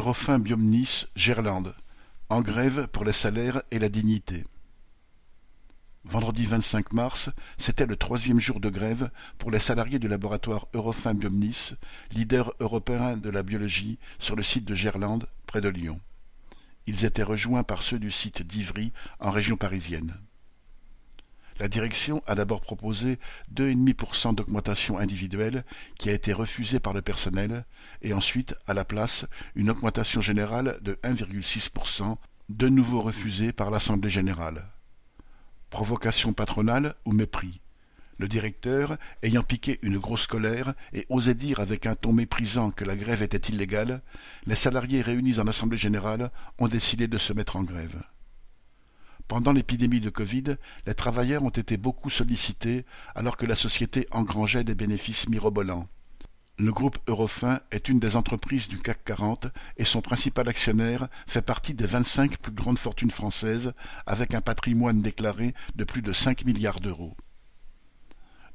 Eurofin Biomnis, Gerland, en grève pour les salaires et la dignité. Vendredi 25 mars, c'était le troisième jour de grève pour les salariés du laboratoire Eurofin Biomnis, leader européen de la biologie, sur le site de Gerland, près de Lyon. Ils étaient rejoints par ceux du site d'Ivry, en région parisienne. La direction a d'abord proposé 2,5% d'augmentation individuelle qui a été refusée par le personnel et ensuite, à la place, une augmentation générale de 1,6%, de nouveau refusée par l'Assemblée générale. Provocation patronale ou mépris le directeur, ayant piqué une grosse colère et osé dire avec un ton méprisant que la grève était illégale, les salariés réunis en assemblée générale ont décidé de se mettre en grève. Pendant l'épidémie de Covid, les travailleurs ont été beaucoup sollicités alors que la société engrangeait des bénéfices mirobolants. Le groupe Eurofin est une des entreprises du CAC 40 et son principal actionnaire fait partie des 25 plus grandes fortunes françaises avec un patrimoine déclaré de plus de 5 milliards d'euros.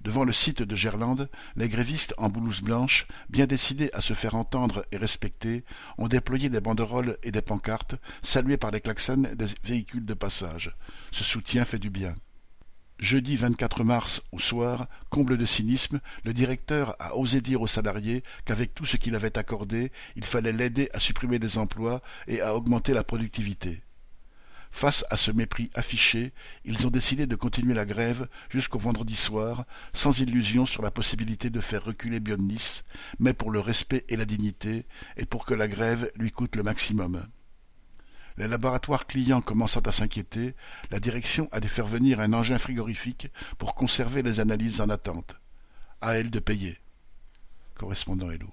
Devant le site de Gerland, les grévistes en blouse blanche, bien décidés à se faire entendre et respecter, ont déployé des banderoles et des pancartes, saluées par les klaxons des véhicules de passage. Ce soutien fait du bien. Jeudi 24 mars, au soir, comble de cynisme, le directeur a osé dire aux salariés qu'avec tout ce qu'il avait accordé, il fallait l'aider à supprimer des emplois et à augmenter la productivité. Face à ce mépris affiché, ils ont décidé de continuer la grève jusqu'au vendredi soir, sans illusion sur la possibilité de faire reculer Bionnis, mais pour le respect et la dignité, et pour que la grève lui coûte le maximum. Les laboratoires clients commençant à s'inquiéter, la direction a dû faire venir un engin frigorifique pour conserver les analyses en attente. À elle de payer. Correspondant Hello.